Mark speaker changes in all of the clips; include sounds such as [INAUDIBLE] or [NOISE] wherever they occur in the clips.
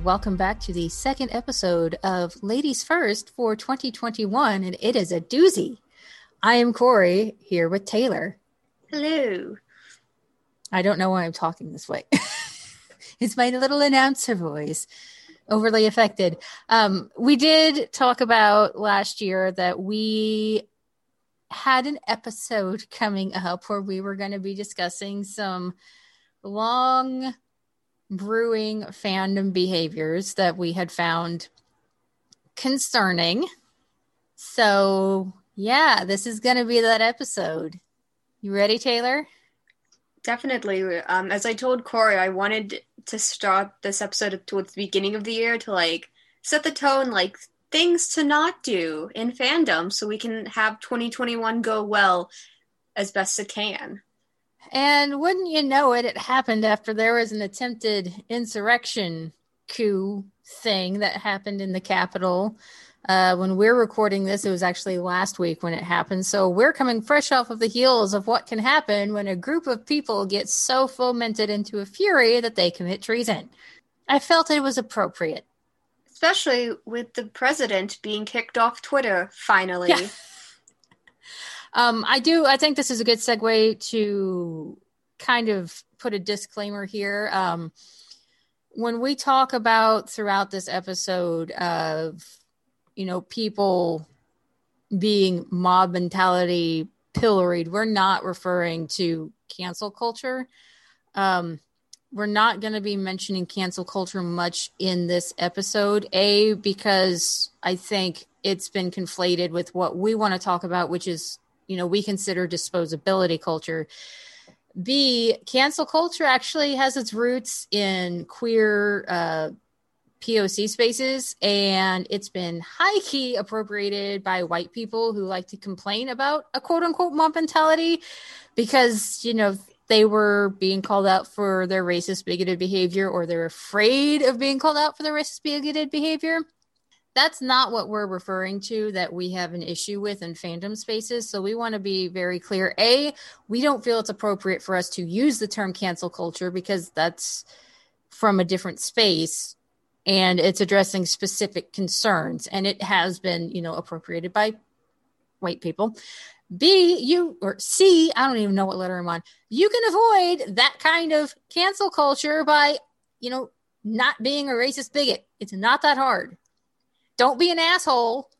Speaker 1: and welcome back to the second episode of Ladies First for 2021, and it is a doozy. I am Corey here with Taylor.
Speaker 2: Hello.
Speaker 1: I don't know why I'm talking this way. [LAUGHS] it's my little announcer voice, overly affected. Um, we did talk about last year that we had an episode coming up where we were going to be discussing some long brewing fandom behaviors that we had found concerning. So, yeah, this is going to be that episode. You ready, Taylor?
Speaker 2: Definitely. Um, as I told Corey, I wanted to start this episode towards the beginning of the year to like set the tone, like things to not do in fandom, so we can have 2021 go well as best it can.
Speaker 1: And wouldn't you know it, it happened after there was an attempted insurrection coup thing that happened in the Capitol. Uh, when we're recording this, it was actually last week when it happened. So we're coming fresh off of the heels of what can happen when a group of people get so fomented into a fury that they commit treason. I felt it was appropriate.
Speaker 2: Especially with the president being kicked off Twitter, finally. Yeah. [LAUGHS]
Speaker 1: Um, I do. I think this is a good segue to kind of put a disclaimer here. Um, when we talk about throughout this episode of, you know, people being mob mentality pilloried, we're not referring to cancel culture. Um, we're not going to be mentioning cancel culture much in this episode. A, because I think it's been conflated with what we want to talk about, which is you know we consider disposability culture. B cancel culture actually has its roots in queer uh, POC spaces, and it's been high key appropriated by white people who like to complain about a quote unquote mob mentality because, you know, they were being called out for their racist, bigoted behavior, or they're afraid of being called out for their racist, bigoted behavior that's not what we're referring to that we have an issue with in fandom spaces. So we want to be very clear. A, we don't feel it's appropriate for us to use the term cancel culture because that's from a different space and it's addressing specific concerns and it has been, you know, appropriated by white people. B, you or C, I don't even know what letter I'm on. You can avoid that kind of cancel culture by, you know, not being a racist bigot. It's not that hard. Don't be an asshole,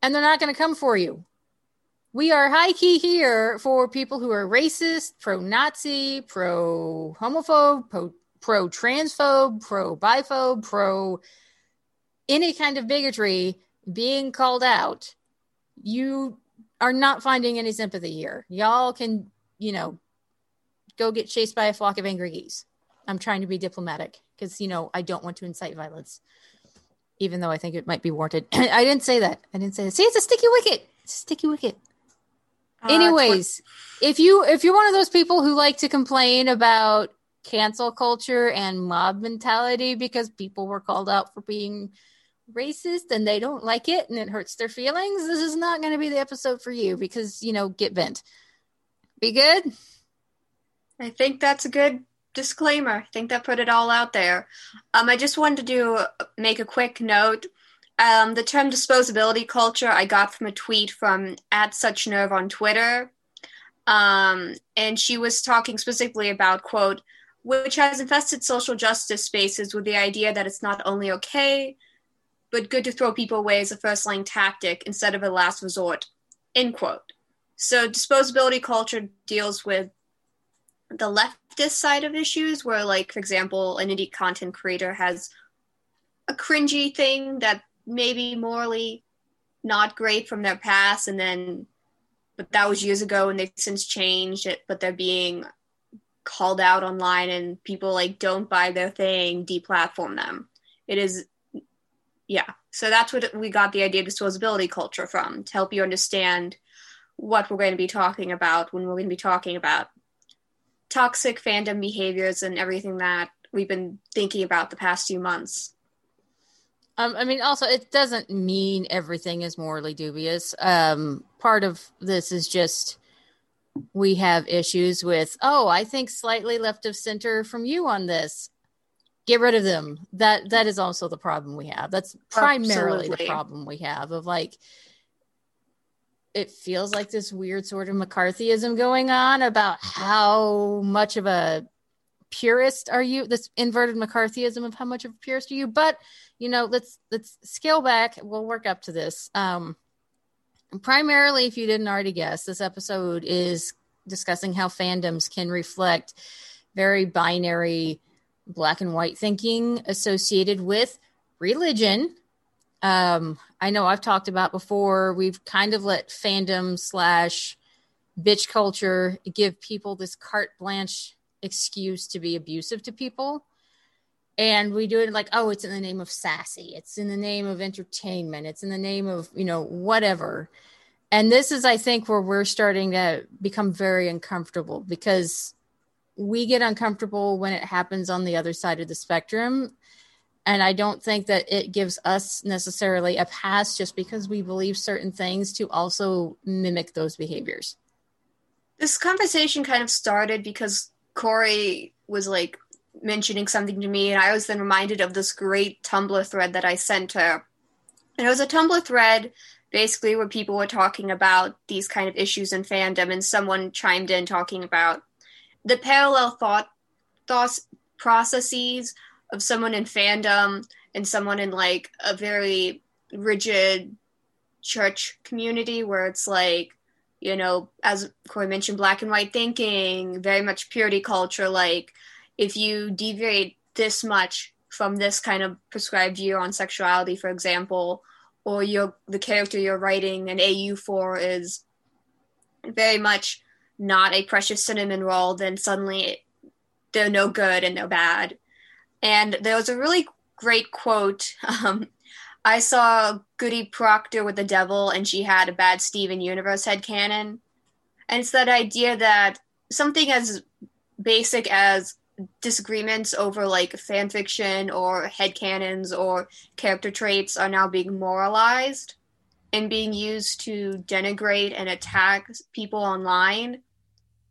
Speaker 1: and they're not going to come for you. We are high key here for people who are racist, pro Nazi, pro homophobe, pro transphobe, pro biphobe, pro any kind of bigotry being called out. You are not finding any sympathy here. Y'all can, you know, go get chased by a flock of angry geese. I'm trying to be diplomatic because, you know, I don't want to incite violence even though I think it might be warranted. [CLEARS THROAT] I didn't say that. I didn't say that. See, it's a sticky wicket. It's a sticky wicket. Uh, Anyways, if you if you're one of those people who like to complain about cancel culture and mob mentality because people were called out for being racist and they don't like it and it hurts their feelings, this is not going to be the episode for you because, you know, get bent. Be good?
Speaker 2: I think that's a good disclaimer. I think that put it all out there. Um, I just wanted to do make a quick note. Um, the term disposability culture I got from a tweet from at such nerve on Twitter, um, and she was talking specifically about quote which has infested social justice spaces with the idea that it's not only okay but good to throw people away as a first line tactic instead of a last resort end quote so disposability culture deals with the leftist side of issues where like for example an indie content creator has a cringy thing that maybe morally not great from their past and then but that was years ago and they've since changed it but they're being called out online and people like don't buy their thing deplatform them. It is yeah. So that's what we got the idea of disposability culture from to help you understand what we're going to be talking about when we're going to be talking about toxic fandom behaviors and everything that we've been thinking about the past few months.
Speaker 1: Um, I mean, also, it doesn't mean everything is morally dubious. Um, part of this is just we have issues with, oh, I think slightly left of center from you on this. get rid of them. That that is also the problem we have. That's primarily Absolutely. the problem we have of like it feels like this weird sort of McCarthyism going on about how much of a purist are you this inverted McCarthyism of how much of a purist are you? But you know let's let's scale back. We'll work up to this. Um primarily if you didn't already guess this episode is discussing how fandoms can reflect very binary black and white thinking associated with religion. Um, I know I've talked about before, we've kind of let fandom slash bitch culture give people this carte blanche excuse to be abusive to people. And we do it like, oh, it's in the name of sassy. It's in the name of entertainment. It's in the name of, you know, whatever. And this is, I think, where we're starting to become very uncomfortable because we get uncomfortable when it happens on the other side of the spectrum and i don't think that it gives us necessarily a pass just because we believe certain things to also mimic those behaviors.
Speaker 2: This conversation kind of started because corey was like mentioning something to me and i was then reminded of this great tumblr thread that i sent her. And it was a tumblr thread basically where people were talking about these kind of issues in fandom and someone chimed in talking about the parallel thought thoughts processes of someone in fandom and someone in like a very rigid church community where it's like you know as corey mentioned black and white thinking very much purity culture like if you deviate this much from this kind of prescribed view on sexuality for example or your the character you're writing an au for is very much not a precious cinnamon roll, then suddenly they're no good and they're bad. And there was a really great quote. Um, I saw Goody Proctor with the devil, and she had a bad Steven Universe head canon. And it's that idea that something as basic as disagreements over like fan fiction or head canons or character traits are now being moralized and being used to denigrate and attack people online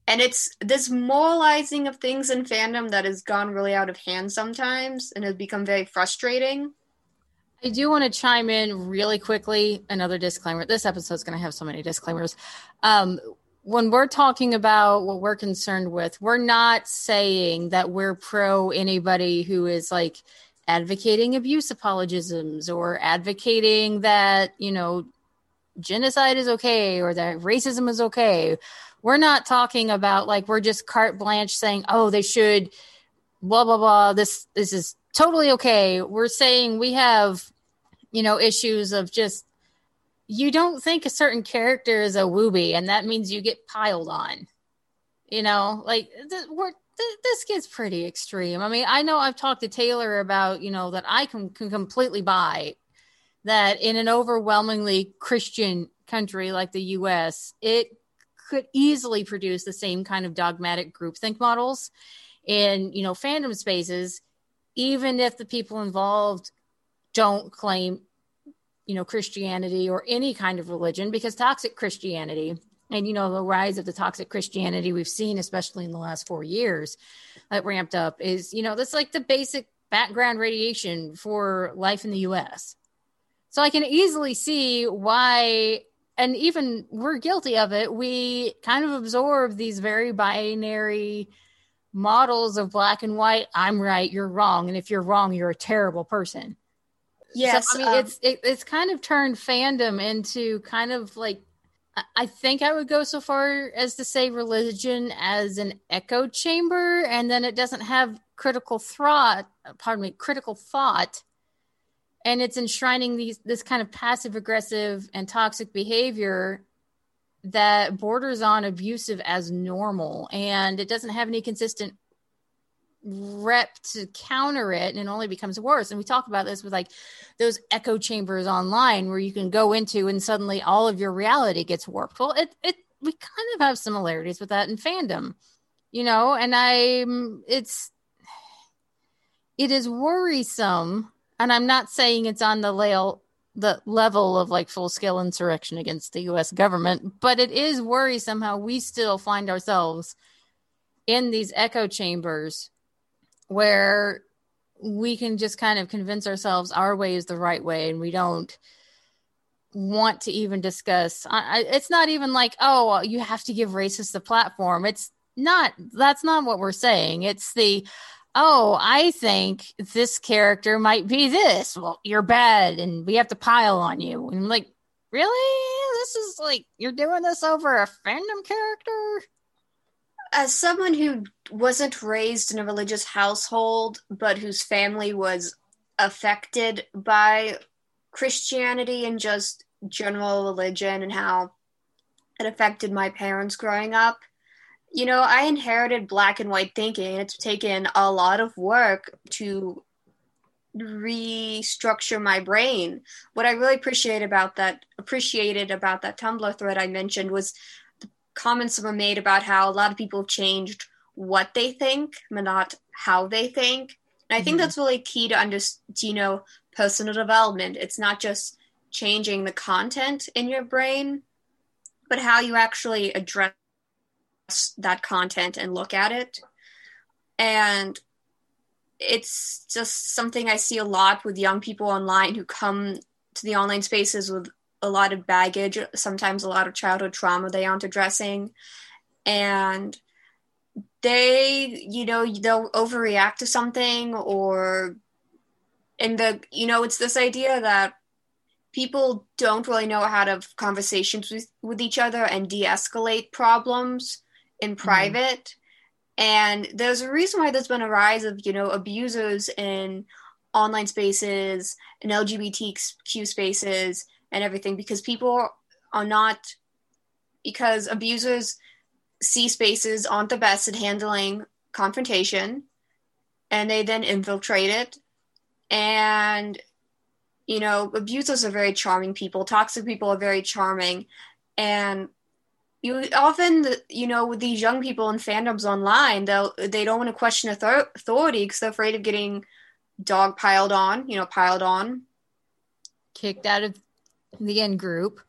Speaker 2: and it's this moralizing of things in fandom that has gone really out of hand sometimes and has become very frustrating.
Speaker 1: I do want to chime in really quickly. Another disclaimer. This episode is going to have so many disclaimers. Um, when we're talking about what we're concerned with, we're not saying that we're pro anybody who is like advocating abuse apologisms or advocating that, you know, genocide is okay or that racism is okay we're not talking about like we're just carte blanche saying, oh, they should blah blah blah. This this is totally okay. We're saying we have, you know, issues of just you don't think a certain character is a wooby, and that means you get piled on. You know, like th- we're this gets pretty extreme. I mean, I know I've talked to Taylor about, you know, that I can, can completely buy that in an overwhelmingly Christian country like the US, it could easily produce the same kind of dogmatic groupthink models in you know fandom spaces even if the people involved don't claim you know christianity or any kind of religion because toxic christianity and you know the rise of the toxic christianity we've seen especially in the last four years that ramped up is you know that's like the basic background radiation for life in the us so i can easily see why and even we're guilty of it. We kind of absorb these very binary models of black and white. I'm right, you're wrong, and if you're wrong, you're a terrible person. Yes, so, I mean um, it's it, it's kind of turned fandom into kind of like I think I would go so far as to say religion as an echo chamber, and then it doesn't have critical thought. Pardon me, critical thought and it's enshrining these this kind of passive aggressive and toxic behavior that borders on abusive as normal. And it doesn't have any consistent rep to counter it and it only becomes worse. And we talk about this with like those echo chambers online where you can go into and suddenly all of your reality gets warped. Well it it we kind of have similarities with that in fandom you know and i'm it's it is worrisome and I'm not saying it's on the level the level of like full scale insurrection against the US government, but it is worrisome how we still find ourselves in these echo chambers where we can just kind of convince ourselves our way is the right way and we don't want to even discuss. I, it's not even like oh you have to give racists the platform. It's not that's not what we're saying. It's the oh i think this character might be this. Well you're bad and we have to pile on you. And I'm like really? This is like you're doing this over a fandom character?
Speaker 2: As someone who wasn't raised in a religious household, but whose family was affected by Christianity and just general religion and how it affected my parents growing up, you know, I inherited black and white thinking. It's taken a lot of work to restructure my brain. What I really appreciate about that appreciated about that Tumblr thread I mentioned was the comments were made about how a lot of people have changed what they think, but not how they think. And I think mm-hmm. that's really key to under, you know, personal development. It's not just changing the content in your brain, but how you actually address that content and look at it. And it's just something I see a lot with young people online who come to the online spaces with a lot of baggage, sometimes a lot of childhood trauma they aren't addressing. And they, you know, they'll overreact to something or and the you know, it's this idea that people don't really know how to have conversations with, with each other and de-escalate problems in mm-hmm. private. Mm. And there's a reason why there's been a rise of, you know, abusers in online spaces and LGBTQ spaces and everything because people are not because abusers see spaces aren't the best at handling confrontation and they then infiltrate it and you know abusers are very charming people toxic people are very charming and you often you know with these young people in fandoms online they'll they don't want to question authority because they're afraid of getting dog piled on you know piled on
Speaker 1: kicked out of the in group.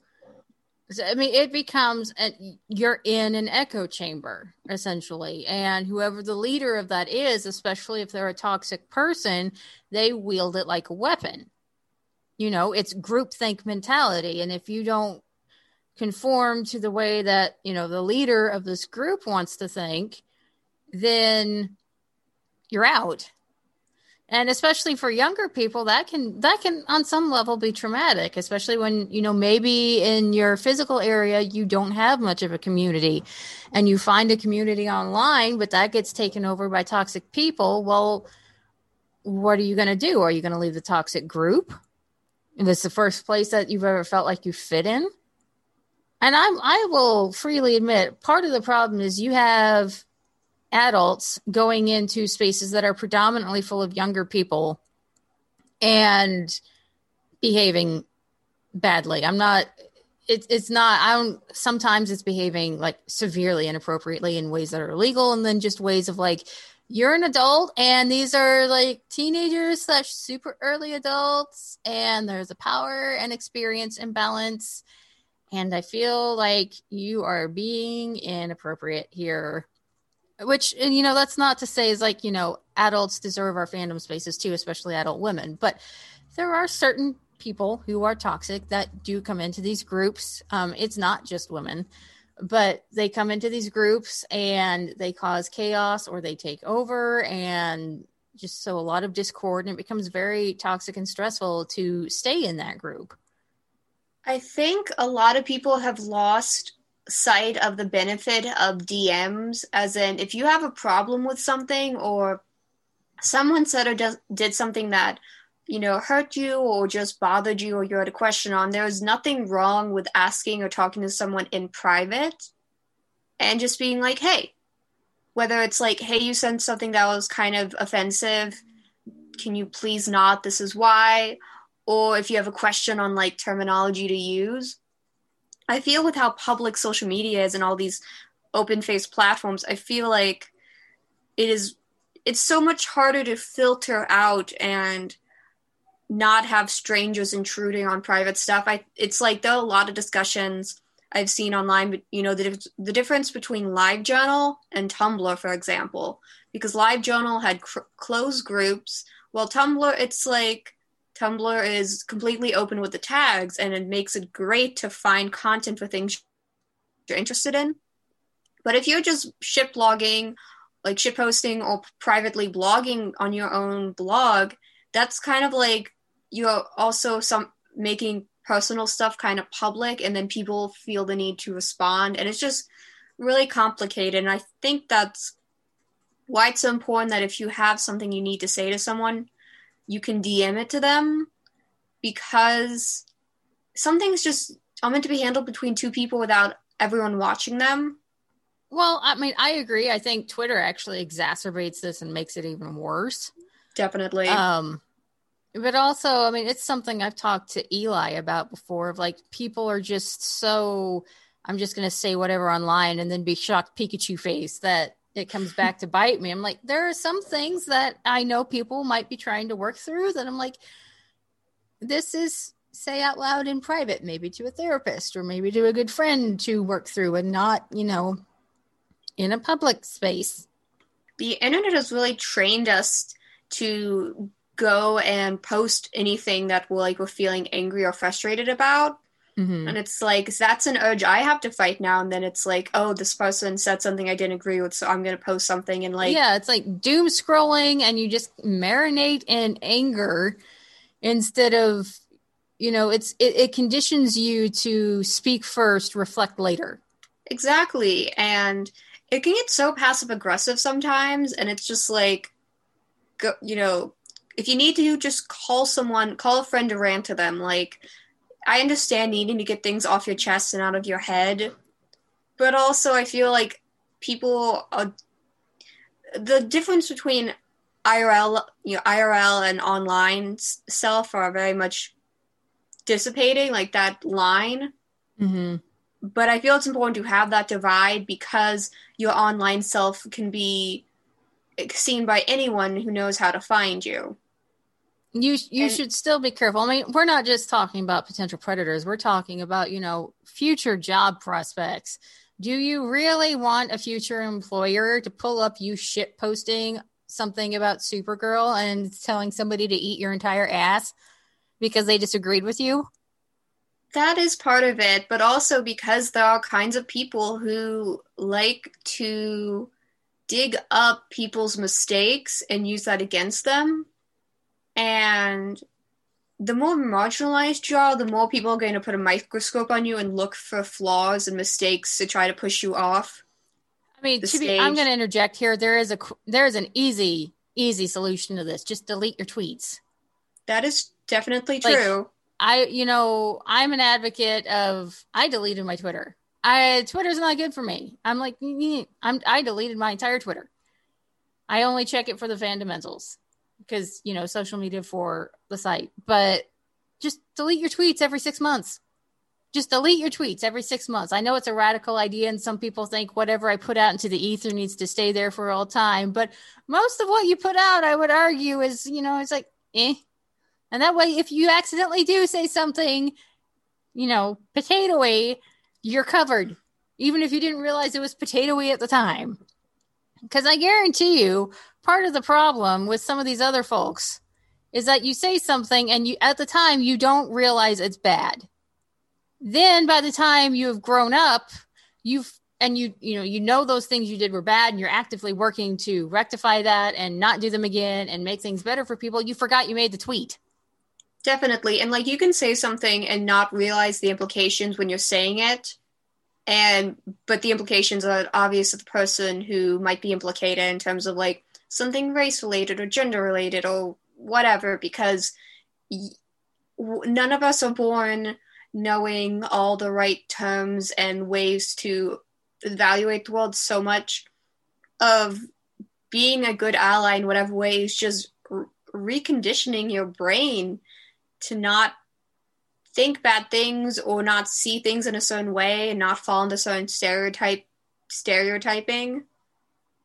Speaker 1: So, I mean, it becomes an, you're in an echo chamber essentially, and whoever the leader of that is, especially if they're a toxic person, they wield it like a weapon. You know, it's groupthink mentality, and if you don't conform to the way that you know the leader of this group wants to think, then you're out. And especially for younger people that can that can on some level be traumatic especially when you know maybe in your physical area you don't have much of a community. And you find a community online but that gets taken over by toxic people. Well what are you going to do? Are you going to leave the toxic group? If it's the first place that you've ever felt like you fit in and i'm i will freely admit part of the problem is you have adults going into spaces that are predominantly full of younger people and behaving badly. I'm not it's it's not I don't sometimes it's behaving like severely inappropriately in ways that are illegal and then just ways of like you're an adult and these are like teenagers slash super early adults and there's a power and experience imbalance and I feel like you are being inappropriate here which and you know that's not to say is like you know adults deserve our fandom spaces too especially adult women but there are certain people who are toxic that do come into these groups. Um, it's not just women but they come into these groups and they cause chaos or they take over and just sow a lot of discord and it becomes very toxic and stressful to stay in that group
Speaker 2: i think a lot of people have lost sight of the benefit of DMs, as in if you have a problem with something or someone said or does, did something that you know hurt you or just bothered you or you had a question on, there is nothing wrong with asking or talking to someone in private and just being like, hey, whether it's like, hey, you sent something that was kind of offensive, can you please not? This is why. Or if you have a question on like terminology to use, I feel with how public social media is and all these open face platforms, I feel like it is it's so much harder to filter out and not have strangers intruding on private stuff. I it's like there are a lot of discussions I've seen online, but you know the the difference between LiveJournal and Tumblr, for example, because LiveJournal had cr- closed groups Well, Tumblr, it's like Tumblr is completely open with the tags and it makes it great to find content for things you're interested in. But if you're just shit blogging, like shit posting or privately blogging on your own blog, that's kind of like you're also some making personal stuff kind of public and then people feel the need to respond and it's just really complicated and i think that's why it's so important that if you have something you need to say to someone you can dm it to them because some things just are meant to be handled between two people without everyone watching them.
Speaker 1: Well i mean i agree. I think twitter actually exacerbates this and makes it even worse.
Speaker 2: Definitely.
Speaker 1: Um but also i mean it's something i've talked to eli about before of like people are just so i'm just going to say whatever online and then be shocked pikachu face that it comes back to bite me i'm like there are some things that i know people might be trying to work through that i'm like this is say out loud in private maybe to a therapist or maybe to a good friend to work through and not you know in a public space
Speaker 2: the internet has really trained us to go and post anything that we're like we're feeling angry or frustrated about. Mm-hmm. And it's like that's an urge I have to fight now. And then it's like, oh, this person said something I didn't agree with, so I'm gonna post something and like
Speaker 1: Yeah, it's like doom scrolling and you just marinate in anger instead of you know, it's it, it conditions you to speak first, reflect later.
Speaker 2: Exactly. And it can get so passive aggressive sometimes and it's just like go, you know if you need to just call someone, call a friend to rant to them. Like, I understand needing to get things off your chest and out of your head, but also I feel like people are the difference between IRL, you know, IRL and online self are very much dissipating, like that line. Mm-hmm. But I feel it's important to have that divide because your online self can be seen by anyone who knows how to find you.
Speaker 1: You you and, should still be careful. I mean, we're not just talking about potential predators. We're talking about, you know, future job prospects. Do you really want a future employer to pull up you shit posting something about Supergirl and telling somebody to eat your entire ass because they disagreed with you?
Speaker 2: That is part of it, but also because there are kinds of people who like to dig up people's mistakes and use that against them and the more marginalized you are, the more people are going to put a microscope on you and look for flaws and mistakes to try to push you off.
Speaker 1: I mean, to be, I'm going to interject here. There is a there is an easy easy solution to this. Just delete your tweets.
Speaker 2: That is definitely true. Like,
Speaker 1: I, you know, I'm an advocate of. I deleted my Twitter. I Twitter's not good for me. I'm like, I'm. I deleted my entire Twitter. I only check it for the fundamentals because you know social media for the site but just delete your tweets every six months. Just delete your tweets every six months. I know it's a radical idea and some people think whatever i put out into the ether needs to stay there for all time but most of what you put out i would argue is you know it's like eh. And that way if you accidentally do say something you know potatoy you're covered even if you didn't realize it was potatoy at the time. Because I guarantee you, part of the problem with some of these other folks is that you say something and you at the time you don't realize it's bad. Then by the time you have grown up, you've and you you know you know those things you did were bad and you're actively working to rectify that and not do them again and make things better for people, you forgot you made the tweet.
Speaker 2: Definitely. And like you can say something and not realize the implications when you're saying it and but the implications are obvious to the person who might be implicated in terms of like something race related or gender related or whatever because none of us are born knowing all the right terms and ways to evaluate the world so much of being a good ally in whatever way is just reconditioning your brain to not think bad things or not see things in a certain way and not fall into certain stereotype stereotyping.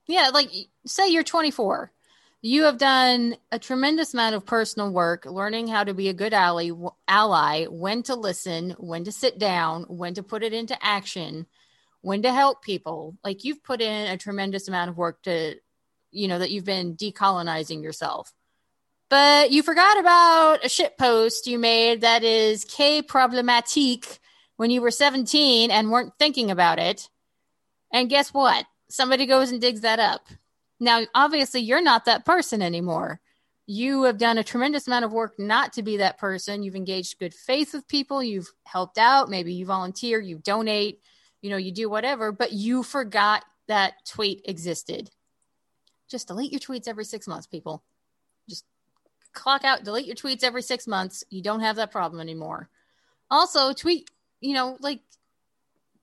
Speaker 1: Yeah, like say you're 24. You have done a tremendous amount of personal work learning how to be a good ally, ally, when to listen, when to sit down, when to put it into action, when to help people. Like you've put in a tremendous amount of work to, you know, that you've been decolonizing yourself. But you forgot about a shit post you made that is K problematique when you were 17 and weren't thinking about it. And guess what? Somebody goes and digs that up. Now, obviously, you're not that person anymore. You have done a tremendous amount of work not to be that person. You've engaged good faith with people. You've helped out. Maybe you volunteer, you donate, you know, you do whatever, but you forgot that tweet existed. Just delete your tweets every six months, people. Just clock out, delete your tweets every six months. You don't have that problem anymore. Also, tweet, you know, like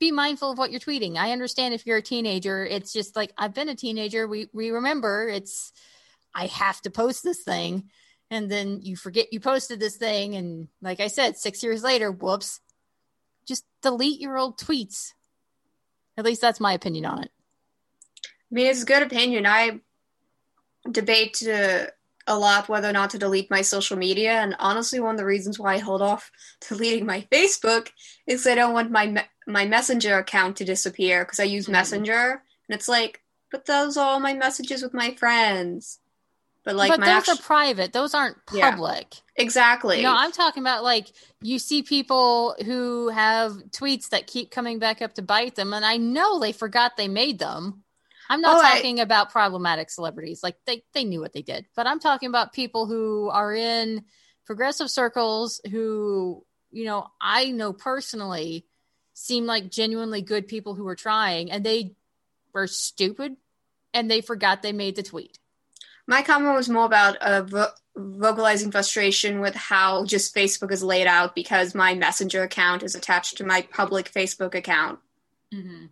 Speaker 1: be mindful of what you're tweeting. I understand if you're a teenager, it's just like I've been a teenager. We we remember it's I have to post this thing. And then you forget you posted this thing. And like I said, six years later, whoops, just delete your old tweets. At least that's my opinion on it.
Speaker 2: I mean, it's a good opinion. I debate uh, a lot whether or not to delete my social media. And honestly, one of the reasons why I hold off [LAUGHS] deleting my Facebook is I don't want my my Messenger account to disappear because I use mm-hmm. Messenger, and it's like, but those are all my messages with my friends.
Speaker 1: But like, but those actual- are private; those aren't public. Yeah,
Speaker 2: exactly.
Speaker 1: You no, know, I'm talking about like you see people who have tweets that keep coming back up to bite them, and I know they forgot they made them. I'm not oh, talking I- about problematic celebrities; like they they knew what they did, but I'm talking about people who are in progressive circles who you know I know personally seem like genuinely good people who were trying, and they were stupid and they forgot they made the tweet
Speaker 2: my comment was more about uh, vo- vocalizing frustration with how just Facebook is laid out because my Messenger account is attached to my public Facebook account. Mm-hmm.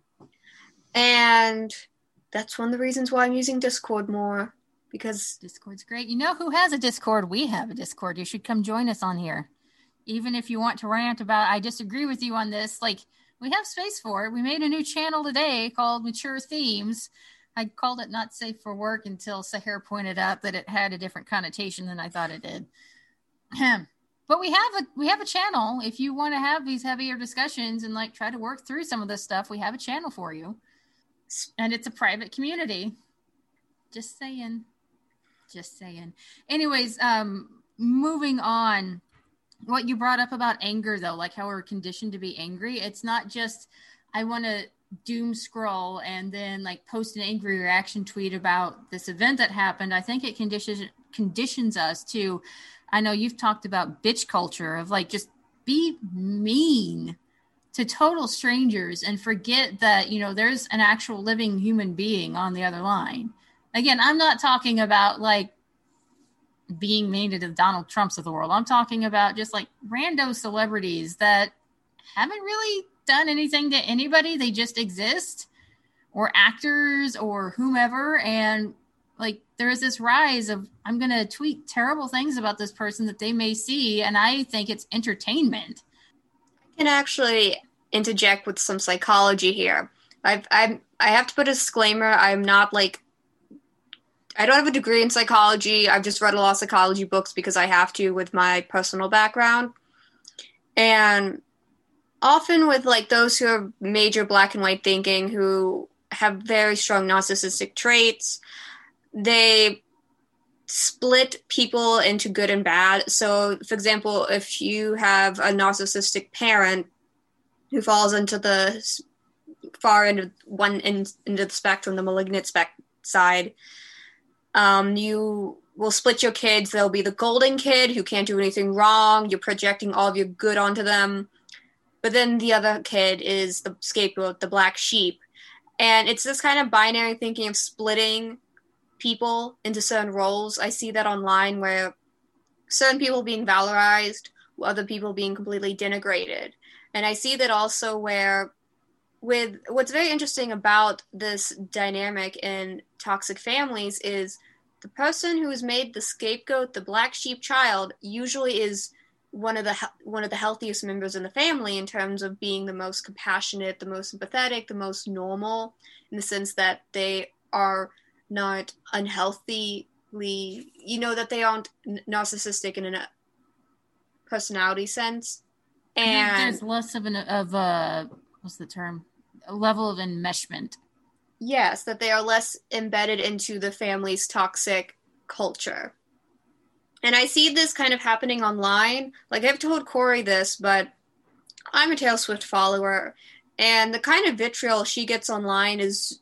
Speaker 2: And that's one of the reasons why I'm using Discord more because
Speaker 1: Discord's great. You know who has a Discord? We have a Discord. You should come join us on here. Even if you want to rant about I disagree with you on this, like we have space for it. We made a new channel today called Mature Themes I called it not safe for work until Sahir pointed out that it had a different connotation than I thought it did. [CLEARS THROAT] but we have a we have a channel. If you want to have these heavier discussions and like try to work through some of this stuff, we have a channel for you. And it's a private community. Just saying. Just saying. Anyways, um moving on. What you brought up about anger though, like how we're conditioned to be angry, it's not just I want to doom scroll and then like post an angry reaction tweet about this event that happened, I think it conditions conditions us to I know you've talked about bitch culture of like just be mean to total strangers and forget that, you know, there's an actual living human being on the other line. Again, I'm not talking about like being mean to the Donald Trumps of the world. I'm talking about just like rando celebrities that haven't really done anything to anybody. They just exist, or actors or whomever. And like there is this rise of I'm going to tweet terrible things about this person that they may see, and I think it's entertainment.
Speaker 2: I can actually interject with some psychology here. I've I'm I have to put a disclaimer. I'm not like I don't have a degree in psychology. I've just read a lot of psychology books because I have to with my personal background. And often with like those who have major black and white thinking who have very strong narcissistic traits they split people into good and bad so for example if you have a narcissistic parent who falls into the far end of one end into the spectrum the malignant spec side um, you will split your kids There'll be the golden kid who can't do anything wrong you're projecting all of your good onto them but then the other kid is the scapegoat, the black sheep. And it's this kind of binary thinking of splitting people into certain roles. I see that online where certain people being valorized, other people being completely denigrated. And I see that also where with what's very interesting about this dynamic in toxic families is the person who is made the scapegoat, the black sheep child, usually is one of the one of the healthiest members in the family in terms of being the most compassionate, the most sympathetic, the most normal, in the sense that they are not unhealthily, you know, that they aren't narcissistic in a personality sense.
Speaker 1: And there's less of an of a what's the term? Level of enmeshment.
Speaker 2: Yes, that they are less embedded into the family's toxic culture. And I see this kind of happening online. Like I've told Corey this, but I'm a Taylor Swift follower, and the kind of vitriol she gets online is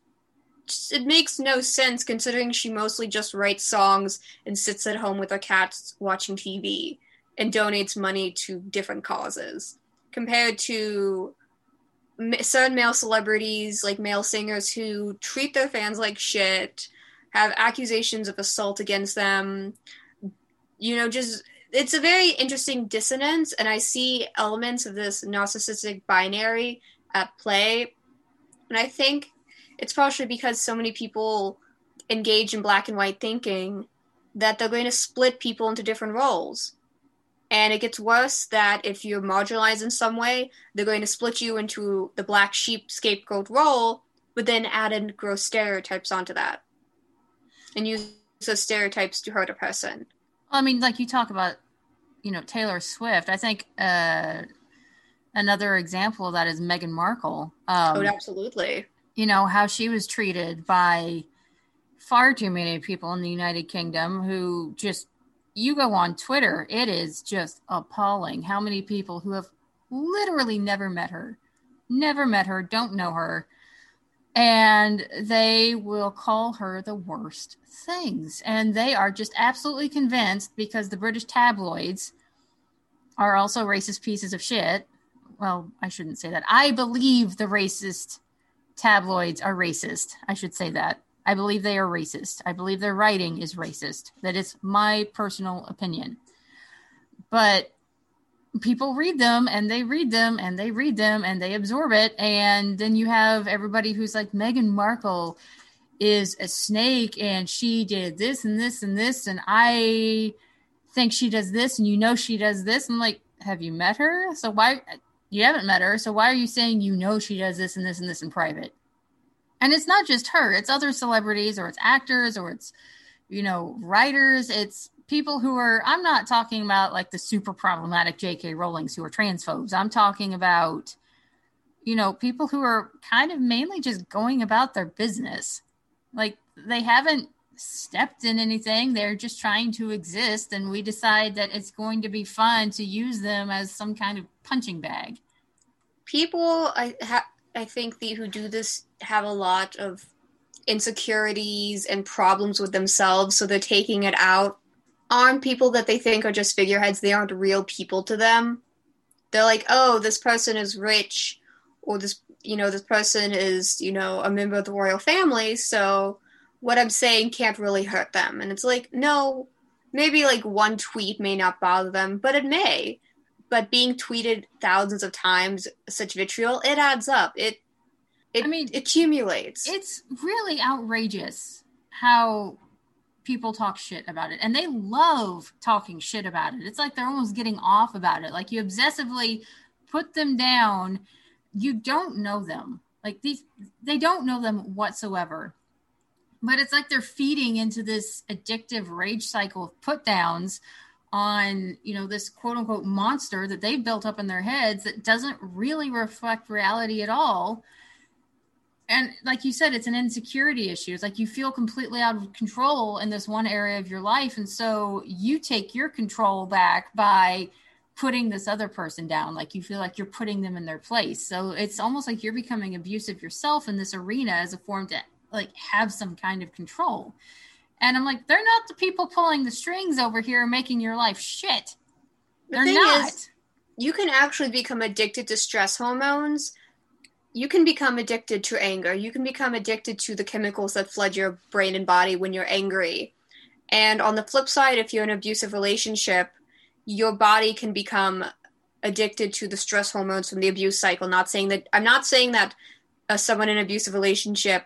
Speaker 2: it makes no sense considering she mostly just writes songs and sits at home with her cats watching TV and donates money to different causes compared to certain male celebrities like male singers who treat their fans like shit have accusations of assault against them. You know just it's a very interesting dissonance and i see elements of this narcissistic binary at play. And i think it's partially because so many people engage in black and white thinking that they're going to split people into different roles and it gets worse that if you're marginalized in some way, they're going to split you into the black sheep scapegoat role, but then add in gross stereotypes onto that. And use those stereotypes to hurt a person.
Speaker 1: Well, I mean, like you talk about, you know, Taylor Swift. I think uh, another example of that is Meghan Markle.
Speaker 2: Um, oh, absolutely.
Speaker 1: You know, how she was treated by far too many people in the United Kingdom who just you go on Twitter, it is just appalling how many people who have literally never met her, never met her, don't know her, and they will call her the worst things. And they are just absolutely convinced because the British tabloids are also racist pieces of shit. Well, I shouldn't say that. I believe the racist tabloids are racist. I should say that. I believe they are racist. I believe their writing is racist. That is my personal opinion. But people read them and they read them and they read them and they absorb it. And then you have everybody who's like Meghan Markle is a snake and she did this and this and this. And I think she does this and you know she does this. I'm like, have you met her? So why you haven't met her? So why are you saying you know she does this and this and this in private? And it's not just her it's other celebrities or it's actors or it's you know writers it's people who are i'm not talking about like the super problematic jk rowlings who are transphobes. I'm talking about you know people who are kind of mainly just going about their business. Like they haven't stepped in anything. They're just trying to exist and we decide that it's going to be fun to use them as some kind of punching bag.
Speaker 2: People i ha- I think the who do this have a lot of insecurities and problems with themselves, so they're taking it out on people that they think are just figureheads. They aren't real people to them. They're like, oh, this person is rich, or this, you know, this person is, you know, a member of the royal family, so what I'm saying can't really hurt them. And it's like, no, maybe like one tweet may not bother them, but it may but being tweeted thousands of times such vitriol it adds up. It it I mean, accumulates.
Speaker 1: it's really outrageous how people talk shit about it. And they love talking shit about it. It's like they're almost getting off about it. Like you obsessively put them down. You don't know them. Like these they don't know them whatsoever. But it's like they're feeding into this addictive rage cycle of put downs on you know this quote unquote monster that they've built up in their heads that doesn't really reflect reality at all. And like you said it's an insecurity issue. It's like you feel completely out of control in this one area of your life. And so you take your control back by putting this other person down. Like you feel like you're putting them in their place. So it's almost like you're becoming abusive yourself in this arena as a form to like have some kind of control and I'm like, they're not the people pulling the strings over here making your life shit. The they're not. Is,
Speaker 2: you can actually become addicted to stress hormones. You can become addicted to anger. You can become addicted to the chemicals that flood your brain and body when you're angry. And on the flip side, if you're in an abusive relationship, your body can become addicted to the stress hormones from the abuse cycle. Not saying that I'm not saying that uh, someone in an abusive relationship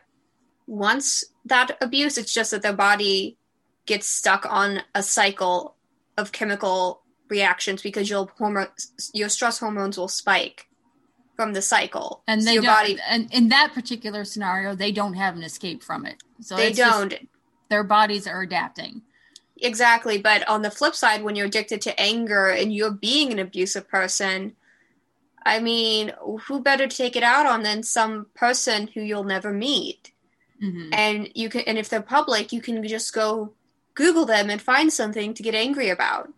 Speaker 2: wants that abuse. It's just that their body gets stuck on a cycle of chemical reactions because your hormone, your stress hormones will spike from the cycle.
Speaker 1: And so don't, body, and in that particular scenario, they don't have an escape from it. So
Speaker 2: they don't.
Speaker 1: their bodies are adapting.
Speaker 2: Exactly, but on the flip side, when you're addicted to anger and you're being an abusive person, I mean, who better to take it out on than some person who you'll never meet? Mm-hmm. And you can, and if they're public, you can just go Google them and find something to get angry about.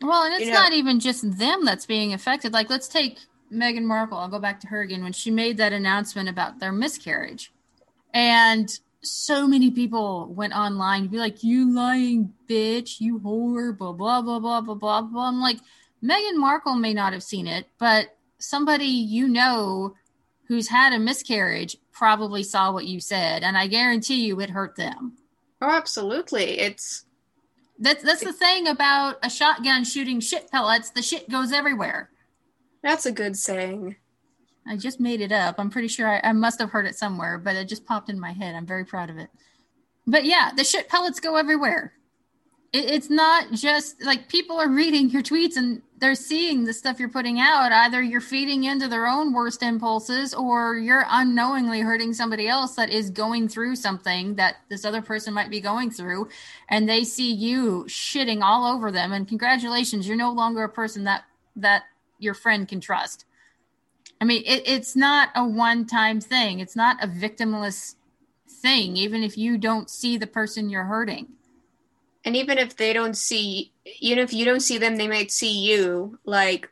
Speaker 1: Well, and it's you know, not even just them that's being affected. Like, let's take Meghan Markle. I'll go back to her again when she made that announcement about their miscarriage. And so many people went online to be like, You lying bitch, you whore, blah, blah, blah, blah, blah, blah, blah. I'm like, Meghan Markle may not have seen it, but somebody you know who's had a miscarriage probably saw what you said. And I guarantee you it hurt them.
Speaker 2: Oh, absolutely. It's
Speaker 1: that's that's the thing about a shotgun shooting shit pellets. The shit goes everywhere.
Speaker 2: That's a good saying.
Speaker 1: I just made it up. I'm pretty sure I, I must have heard it somewhere, but it just popped in my head. I'm very proud of it. But yeah, the shit pellets go everywhere. It, it's not just like people are reading your tweets and they're seeing the stuff you're putting out. Either you're feeding into their own worst impulses or you're unknowingly hurting somebody else that is going through something that this other person might be going through. And they see you shitting all over them. And congratulations, you're no longer a person that, that your friend can trust. I mean, it, it's not a one time thing, it's not a victimless thing, even if you don't see the person you're hurting
Speaker 2: and even if they don't see even if you don't see them they might see you. Like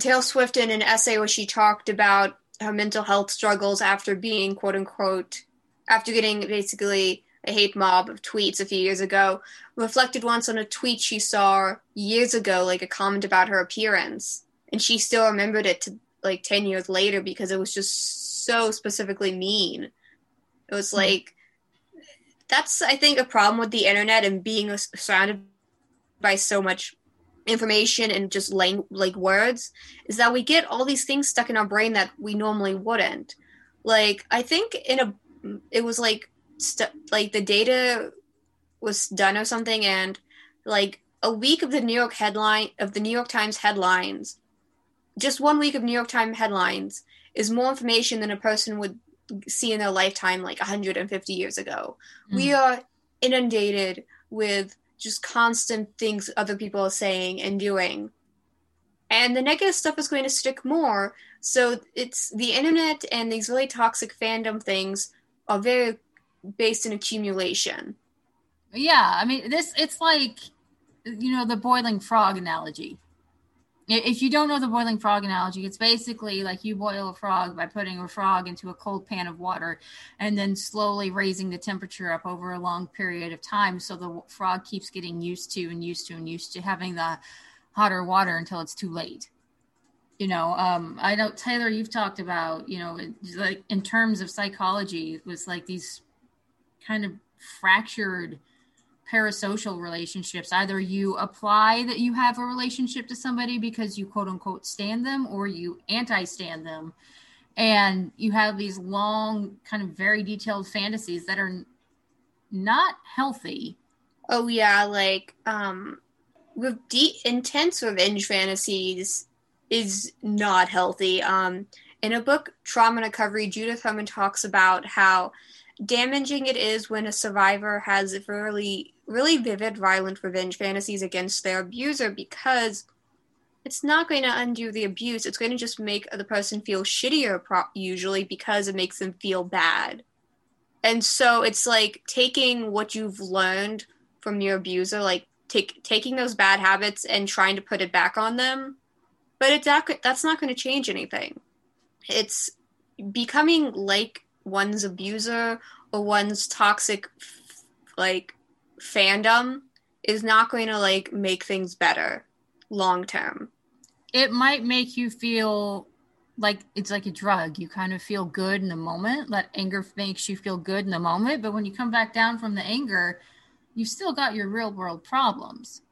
Speaker 2: taylor swift in an essay where she talked about her mental health struggles after being quote unquote after getting basically a hate mob of tweets a few years ago reflected once on a tweet she saw years ago like a comment about her appearance. And she still remembered it to like 10 years later because it was just so specifically mean. It was hmm. like that's I think a problem with the internet and being surrounded by so much information and just lang- like words is that we get all these things stuck in our brain that we normally wouldn't. Like I think in a it was like st- like the data was done or something and like a week of the New York headline of the New York Times headlines just one week of New York Times headlines is more information than a person would see in their lifetime like 150 years ago. Mm. We are inundated with just constant things other people are saying and doing. And the negative stuff is going to stick more. So it's the internet and these really toxic fandom things are very based in accumulation.
Speaker 1: Yeah, I mean this it's like you know the boiling frog analogy if you don't know the boiling frog analogy, it's basically like you boil a frog by putting a frog into a cold pan of water and then slowly raising the temperature up over a long period of time. So the frog keeps getting used to and used to and used to having the hotter water until it's too late. You know, um, I know Taylor, you've talked about, you know, like in terms of psychology, it was like these kind of fractured parasocial relationships. Either you apply that you have a relationship to somebody because you quote unquote stand them or you anti stand them. And you have these long, kind of very detailed fantasies that are not healthy.
Speaker 2: Oh, yeah. Like, um, with deep, intense revenge fantasies is not healthy. Um, in a book, Trauma Recovery, Judith Herman talks about how damaging it is when a survivor has really really vivid violent revenge fantasies against their abuser because it's not going to undo the abuse. It's going to just make the person feel shittier pro- usually because it makes them feel bad. And so it's like taking what you've learned from your abuser like take taking those bad habits and trying to put it back on them but it's that, that's not going to change anything. It's becoming like one's abuser or one's toxic like fandom is not going to like make things better long term.
Speaker 1: It might make you feel like it's like a drug. You kind of feel good in the moment. That anger makes you feel good in the moment, but when you come back down from the anger, you've still got your real world problems.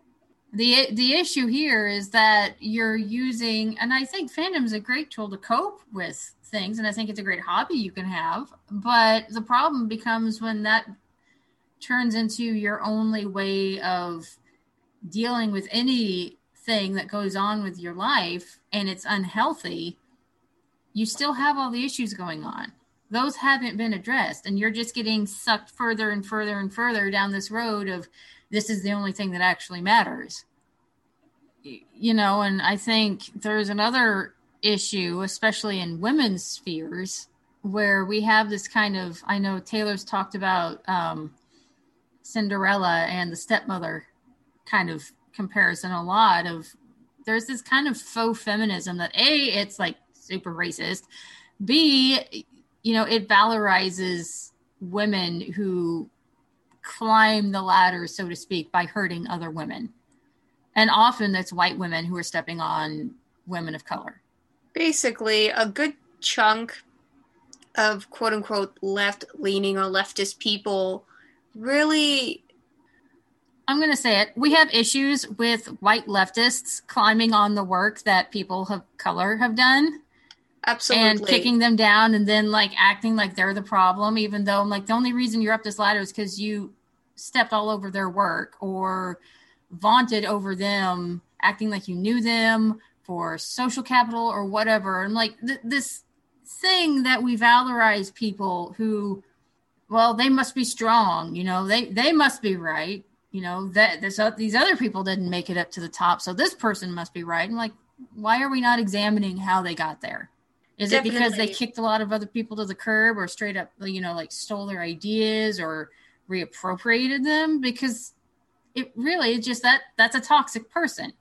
Speaker 1: The the issue here is that you're using and I think fandom is a great tool to cope with things and I think it's a great hobby you can have. But the problem becomes when that turns into your only way of dealing with anything that goes on with your life and it's unhealthy, you still have all the issues going on. Those haven't been addressed, and you're just getting sucked further and further and further down this road of this is the only thing that actually matters. You know, and I think there's another issue, especially in women's spheres, where we have this kind of. I know Taylor's talked about um, Cinderella and the stepmother kind of comparison a lot of there's this kind of faux feminism that a it's like super racist. B you know it valorizes women who climb the ladder so to speak by hurting other women. And often it's white women who are stepping on women of color.
Speaker 2: Basically a good chunk of quote unquote left leaning or leftist people really
Speaker 1: I'm going to say it. We have issues with white leftists climbing on the work that people of color have done.
Speaker 2: Absolutely.
Speaker 1: And kicking them down and then like acting like they're the problem, even though I'm like the only reason you're up this ladder is because you stepped all over their work or vaunted over them, acting like you knew them for social capital or whatever. And like th- this thing that we valorize people who, well, they must be strong, you know, they, they must be right you know that this uh, these other people didn't make it up to the top so this person must be right. And like why are we not examining how they got there? Is Definitely. it because they kicked a lot of other people to the curb or straight up you know like stole their ideas or reappropriated them? Because it really is just that that's a toxic person.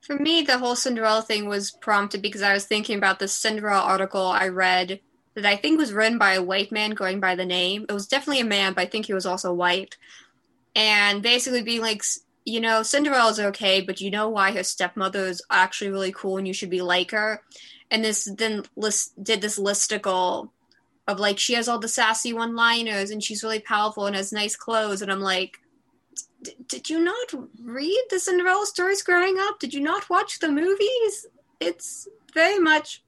Speaker 2: For me the whole cinderella thing was prompted because i was thinking about the cinderella article i read that i think was written by a white man going by the name it was definitely a man but i think he was also white and basically being like, you know, Cinderella's okay, but you know why her stepmother is actually really cool and you should be like her. And this then list did this listicle of like she has all the sassy one liners and she's really powerful and has nice clothes. And I'm like, did you not read the Cinderella stories growing up? Did you not watch the movies? It's very much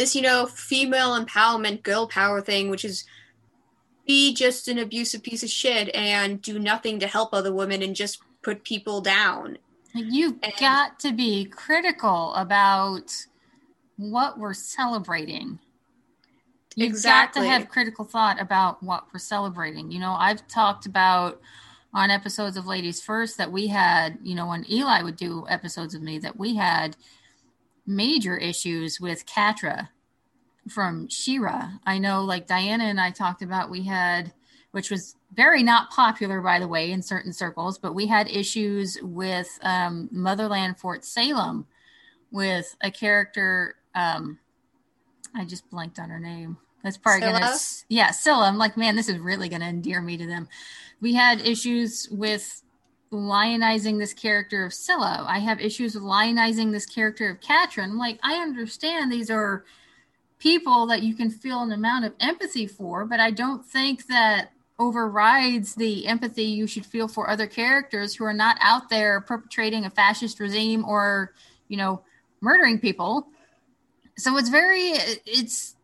Speaker 2: this, you know, female empowerment, girl power thing, which is be just an abusive piece of shit and do nothing to help other women and just put people down.
Speaker 1: You've and, got to be critical about what we're celebrating. You've exactly. got to have critical thought about what we're celebrating. You know, I've talked about on episodes of Ladies First that we had, you know, when Eli would do episodes of me, that we had major issues with Catra from She-Ra. I know, like Diana and I talked about, we had, which was very not popular, by the way, in certain circles, but we had issues with um, Motherland Fort Salem with a character. Um, I just blanked on her name. That's probably Scylla? gonna, yeah, Scylla. I'm like, man, this is really gonna endear me to them. We had issues with lionizing this character of Scylla. I have issues with lionizing this character of Catra. Like, I understand these are people that you can feel an amount of empathy for, but I don't think that overrides the empathy you should feel for other characters who are not out there perpetrating a fascist regime or, you know, murdering people. So it's very, it's,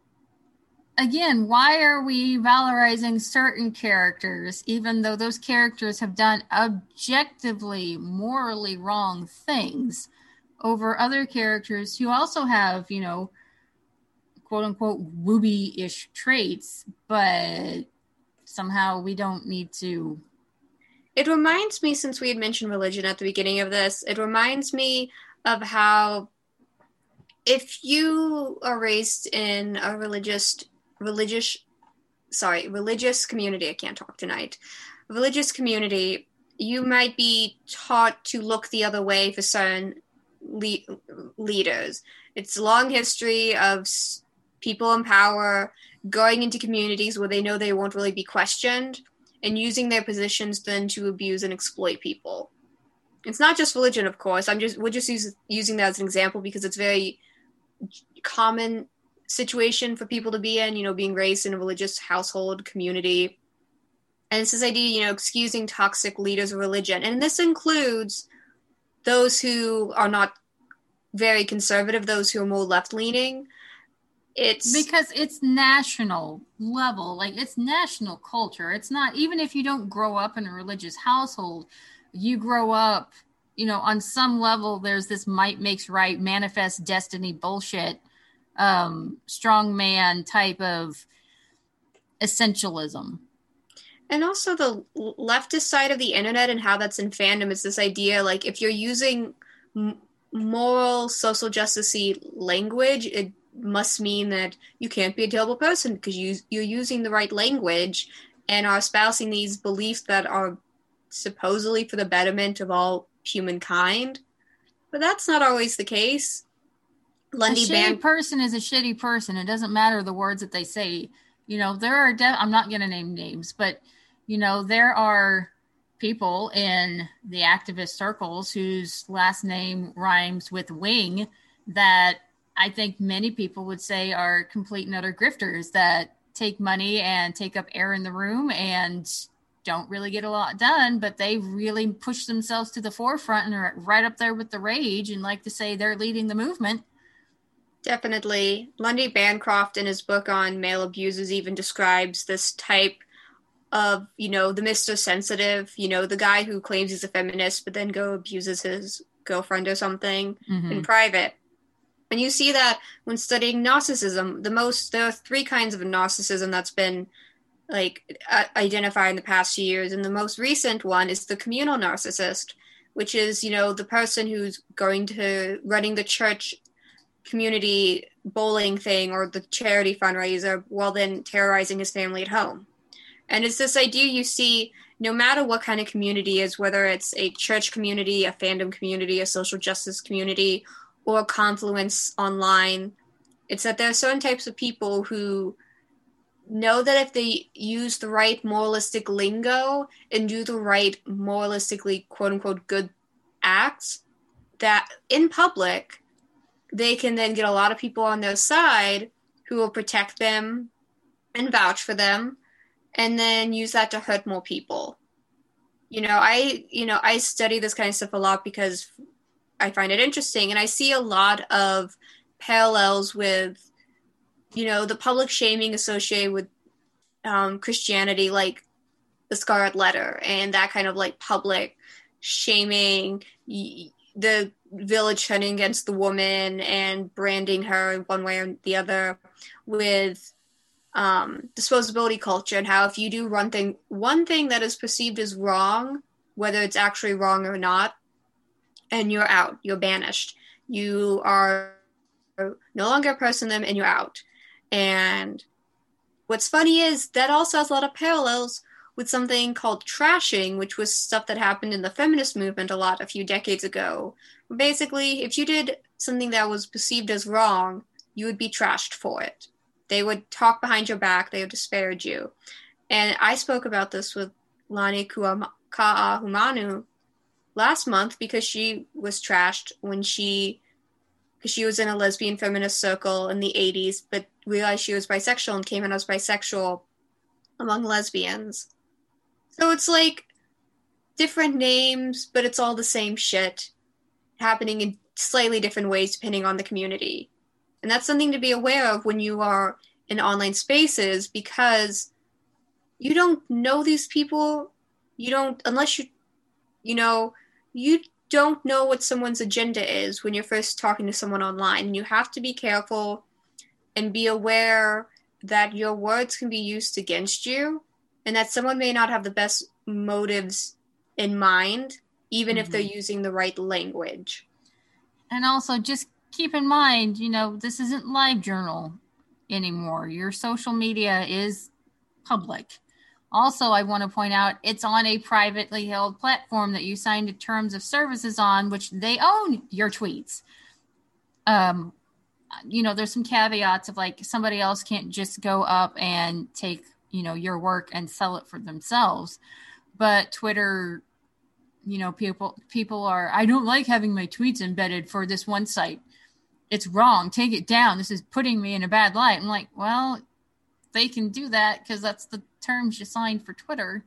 Speaker 1: again, why are we valorizing certain characters, even though those characters have done objectively, morally wrong things, over other characters who also have, you know, quote unquote wooby ish traits, but somehow we don't need to.
Speaker 2: It reminds me, since we had mentioned religion at the beginning of this, it reminds me of how if you are raised in a religious, religious, sorry, religious community, I can't talk tonight, religious community, you might be taught to look the other way for certain le- leaders. It's a long history of people in power going into communities where they know they won't really be questioned and using their positions then to abuse and exploit people. It's not just religion, of course. I'm just we're just use, using that as an example because it's very common situation for people to be in. You know, being raised in a religious household community, and it's this idea, you know, excusing toxic leaders of religion, and this includes those who are not very conservative, those who are more left leaning, it's
Speaker 1: because it's national level. Like it's national culture. It's not even if you don't grow up in a religious household you grow up you know on some level there's this might makes right manifest destiny bullshit um strong man type of essentialism
Speaker 2: and also the leftist side of the internet and how that's in fandom is this idea like if you're using moral social justice language it must mean that you can't be a terrible person because you you're using the right language and are espousing these beliefs that are supposedly for the betterment of all humankind. But that's not always the case.
Speaker 1: Lundy a shitty person is a shitty person. It doesn't matter the words that they say. You know, there are. De- I'm not going to name names, but you know, there are people in the activist circles whose last name rhymes with wing that I think many people would say are complete and utter grifters that take money and take up air in the room and don't really get a lot done, but they really push themselves to the forefront and are right up there with the rage and like to say they're leading the movement.
Speaker 2: Definitely. Lundy Bancroft in his book on male abusers even describes this type of, you know, the Mr. Sensitive, you know, the guy who claims he's a feminist but then go abuses his girlfriend or something mm-hmm. in private. And you see that when studying narcissism, the most there are three kinds of narcissism that's been like uh, identified in the past few years, and the most recent one is the communal narcissist, which is you know the person who's going to running the church community bowling thing or the charity fundraiser while then terrorizing his family at home. And it's this idea you see no matter what kind of community is, whether it's a church community, a fandom community, a social justice community, or confluence online it's that there are certain types of people who know that if they use the right moralistic lingo and do the right moralistically quote unquote good acts that in public they can then get a lot of people on their side who will protect them and vouch for them and then use that to hurt more people. You know i you know i study this kind of stuff a lot because I find it interesting, and I see a lot of parallels with, you know, the public shaming associated with um, Christianity, like the Scarlet Letter, and that kind of like public shaming, the village turning against the woman and branding her one way or the other, with um, disposability culture and how if you do one thing, one thing that is perceived as wrong, whether it's actually wrong or not, and you're out. You're banished. You are no longer a person them and you're out. And what's funny is that also has a lot of parallels with something called trashing, which was stuff that happened in the feminist movement a lot a few decades ago. Basically, if you did something that was perceived as wrong, you would be trashed for it. They would talk behind your back, they would disparage you. And I spoke about this with Lani Ka'ahumanu last month because she was trashed when she because she was in a lesbian feminist circle in the 80s but realized she was bisexual and came out as bisexual among lesbians so it's like different names but it's all the same shit happening in slightly different ways depending on the community and that's something to be aware of when you are in online spaces because you don't know these people you don't unless you you know you don't know what someone's agenda is when you're first talking to someone online. You have to be careful and be aware that your words can be used against you and that someone may not have the best motives in mind, even mm-hmm. if they're mm-hmm. using the right language.
Speaker 1: And also, just keep in mind, you know, this isn't live journal anymore. Your social media is public. Also, I want to point out it's on a privately held platform that you signed the terms of services on, which they own your tweets. Um, you know, there's some caveats of like somebody else can't just go up and take, you know, your work and sell it for themselves. But Twitter, you know, people people are I don't like having my tweets embedded for this one site. It's wrong. Take it down. This is putting me in a bad light. I'm like, well, they can do that because that's the terms you signed for Twitter.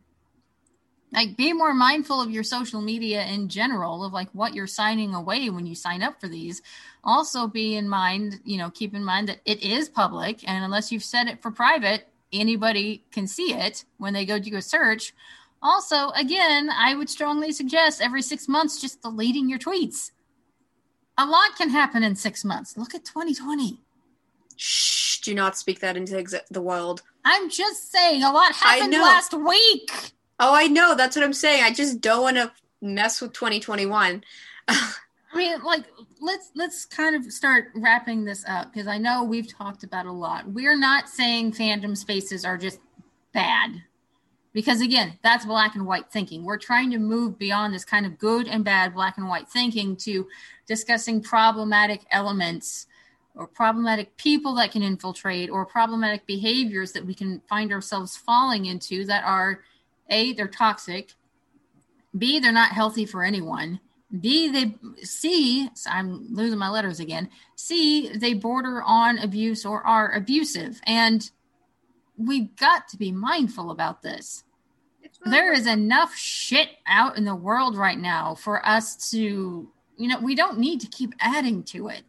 Speaker 1: Like, be more mindful of your social media in general, of like what you're signing away when you sign up for these. Also, be in mind, you know, keep in mind that it is public, and unless you've set it for private, anybody can see it when they go do a search. Also, again, I would strongly suggest every six months just deleting your tweets. A lot can happen in six months. Look at 2020.
Speaker 2: Shh do not speak that into the world.
Speaker 1: I'm just saying, a lot happened last week.
Speaker 2: Oh, I know. That's what I'm saying. I just don't want to mess with 2021.
Speaker 1: I mean, like, let's let's kind of start wrapping this up because I know we've talked about a lot. We're not saying fandom spaces are just bad. Because again, that's black and white thinking. We're trying to move beyond this kind of good and bad black and white thinking to discussing problematic elements or problematic people that can infiltrate or problematic behaviors that we can find ourselves falling into that are a they're toxic. B they're not healthy for anyone. B they c i'm losing my letters again. C they border on abuse or are abusive. And we've got to be mindful about this really there is enough shit out in the world right now for us to you know we don't need to keep adding to it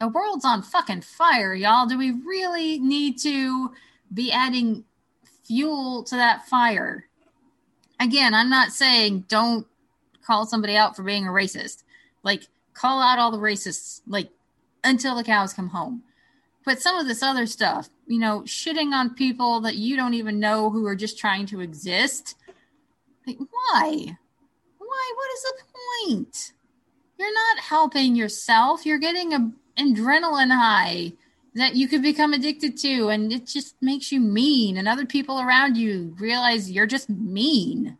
Speaker 1: the world's on fucking fire, y'all. Do we really need to be adding fuel to that fire? Again, I'm not saying don't call somebody out for being a racist. Like, call out all the racists, like, until the cows come home. But some of this other stuff, you know, shitting on people that you don't even know who are just trying to exist. Like, why? Why? What is the point? You're not helping yourself. You're getting a adrenaline high that you could become addicted to and it just makes you mean and other people around you realize you're just mean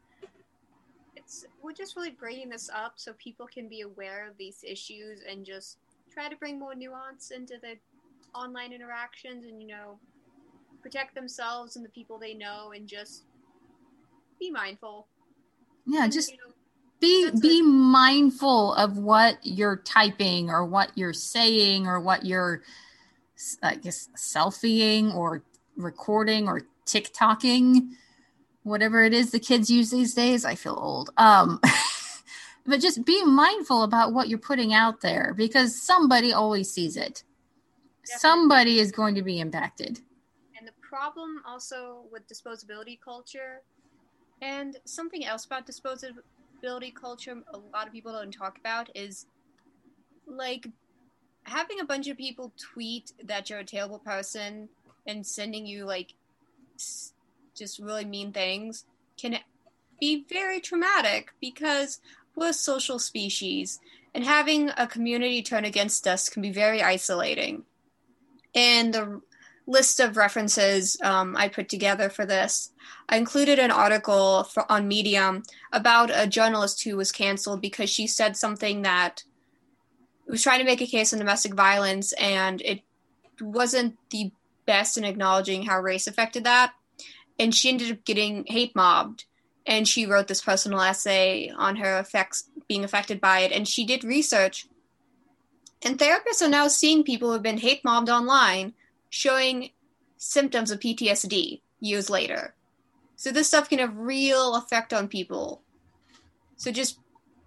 Speaker 2: it's we're just really bringing this up so people can be aware of these issues and just try to bring more nuance into the online interactions and you know protect themselves and the people they know and just be mindful.
Speaker 1: Yeah and, just you know, be be mindful of what you're typing or what you're saying or what you're i guess selfieing or recording or tiktoking whatever it is the kids use these days. I feel old. Um [LAUGHS] but just be mindful about what you're putting out there because somebody always sees it Definitely. somebody is going to be impacted
Speaker 2: and the problem also with disposability culture and something else about disposability culture a lot of people don't talk about is like having a bunch of people tweet that you're a terrible person and sending you like just really mean things can be very traumatic because we're a social species and having a community turn against us can be very isolating. And the list of references um, I put together for this. I included an article for, on Medium about a journalist who was canceled because she said something that was trying to make a case on domestic violence, and it wasn't the best in acknowledging how race affected that. And she ended up getting hate mobbed. And she wrote this personal essay on her effects being affected by it. And she did research. And therapists are now seeing people who have been hate mobbed online showing symptoms of PTSD years later. So this stuff can have real effect on people. So just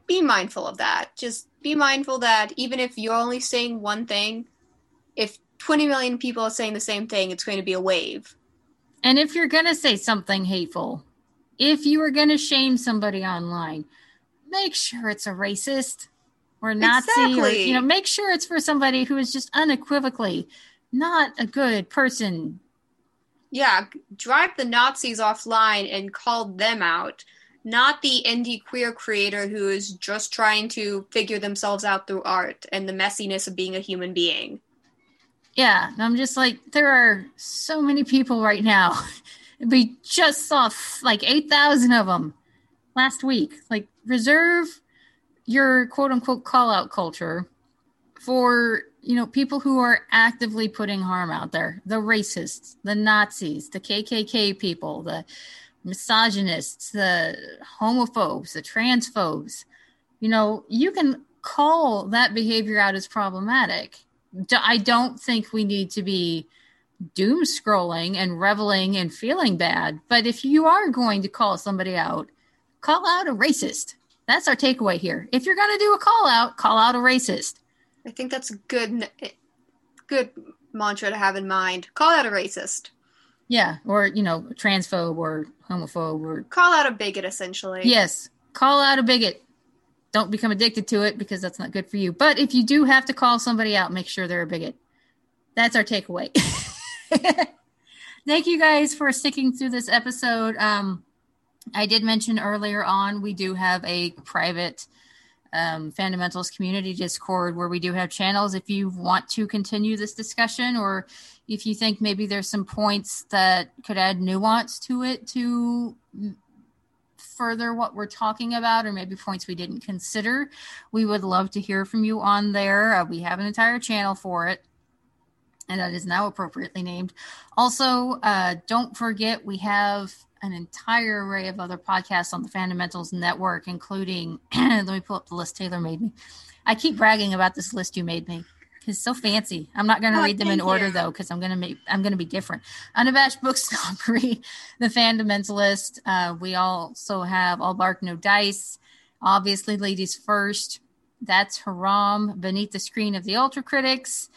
Speaker 2: be mindful of that. Just be mindful that even if you're only saying one thing, if 20 million people are saying the same thing, it's going to be a wave.
Speaker 1: And if you're going to say something hateful, if you are going to shame somebody online, make sure it's a racist or Nazi exactly. or you know, make sure it's for somebody who is just unequivocally not a good person.
Speaker 2: Yeah, drive the Nazis offline and call them out, not the indie queer creator who is just trying to figure themselves out through art and the messiness of being a human being.
Speaker 1: Yeah, I'm just like, there are so many people right now. [LAUGHS] we just saw like 8,000 of them last week. Like, reserve your quote unquote call out culture for you know, people who are actively putting harm out there the racists, the Nazis, the KKK people, the misogynists, the homophobes, the transphobes. You know, you can call that behavior out as problematic. I don't think we need to be doom scrolling and reveling and feeling bad. But if you are going to call somebody out, call out a racist. That's our takeaway here. If you're going to do a call out, call out a racist.
Speaker 2: I think that's a good good mantra to have in mind. Call out a racist.
Speaker 1: Yeah, or you know, transphobe or homophobe or
Speaker 2: call out a bigot essentially.
Speaker 1: Yes. Call out a bigot. Don't become addicted to it because that's not good for you. But if you do have to call somebody out, make sure they're a bigot. That's our takeaway. [LAUGHS] Thank you guys for sticking through this episode. Um, I did mention earlier on we do have a private um, Fundamentals Community Discord, where we do have channels. If you want to continue this discussion, or if you think maybe there's some points that could add nuance to it to further what we're talking about, or maybe points we didn't consider, we would love to hear from you on there. Uh, we have an entire channel for it and that is now appropriately named. Also, uh, don't forget we have an entire array of other podcasts on the Fundamentals Network, including, [CLEARS THROAT] let me pull up the list Taylor made me. I keep bragging about this list you made me. Because it's so fancy. I'm not going to oh, read them in order you. though, because I'm going to make I'm going to be different. Unabashed Book [LAUGHS] Snobbery, The Fundamentalist. Uh, we also have All Bark No Dice. Obviously, Ladies First. That's Haram. Beneath the Screen of the Ultra Critics.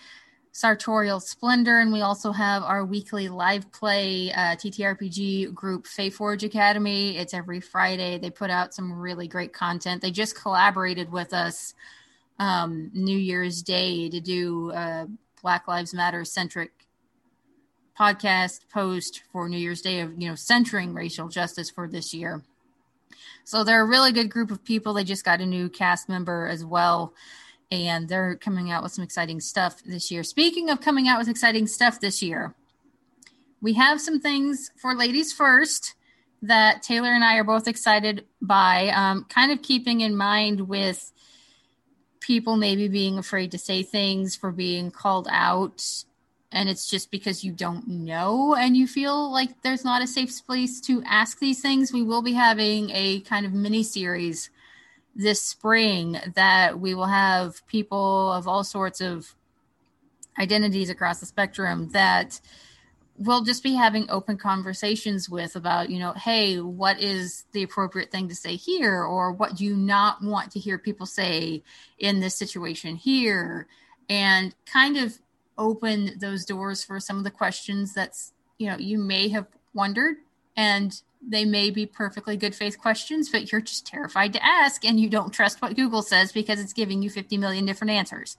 Speaker 1: Sartorial Splendor, and we also have our weekly live play uh, TTRPG group Forge Academy. It's every Friday. They put out some really great content. They just collaborated with us um, New Year's Day to do a Black Lives Matter centric podcast post for New Year's Day of you know centering racial justice for this year. So they're a really good group of people. They just got a new cast member as well and they're coming out with some exciting stuff this year. Speaking of coming out with exciting stuff this year, we have some things for ladies first that Taylor and I are both excited by, um, kind of keeping in mind with people maybe being afraid to say things for being called out. And it's just because you don't know and you feel like there's not a safe place to ask these things. We will be having a kind of mini series this spring that we will have people of all sorts of identities across the spectrum that we'll just be having open conversations with about you know hey what is the appropriate thing to say here? Or what do you not want to hear people say in this situation here? And kind of open those doors for some of the questions that's you know you may have wondered. And they may be perfectly good faith questions, but you're just terrified to ask and you don't trust what Google says because it's giving you 50 million different answers.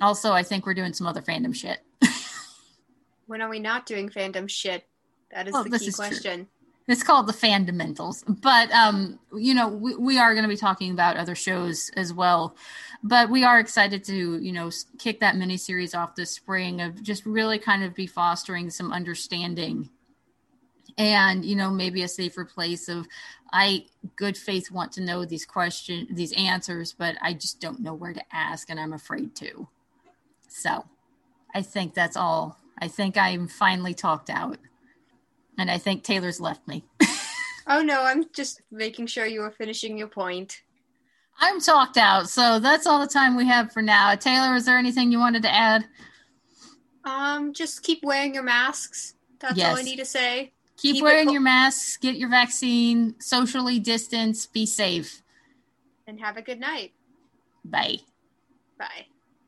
Speaker 1: Also, I think we're doing some other fandom shit. [LAUGHS]
Speaker 2: when are we not doing fandom shit? That is well, the key is question. True.
Speaker 1: It's called the Fundamentals, but um, you know we, we are going to be talking about other shows as well. But we are excited to you know kick that mini series off this spring of just really kind of be fostering some understanding and you know maybe a safer place of i good faith want to know these questions these answers but i just don't know where to ask and i'm afraid to. So i think that's all. I think i'm finally talked out and i think taylor's left me. [LAUGHS]
Speaker 2: Oh no i'm just making sure you are finishing your point.
Speaker 1: I'm talked out so that's all the time we have for now. Taylor is there anything you wanted to add?
Speaker 2: Um just keep wearing your masks. That's yes. all i need to say
Speaker 1: Keep, Keep wearing your masks, get your vaccine, socially distance, be safe.
Speaker 2: And have a good night.
Speaker 1: Bye.
Speaker 2: Bye.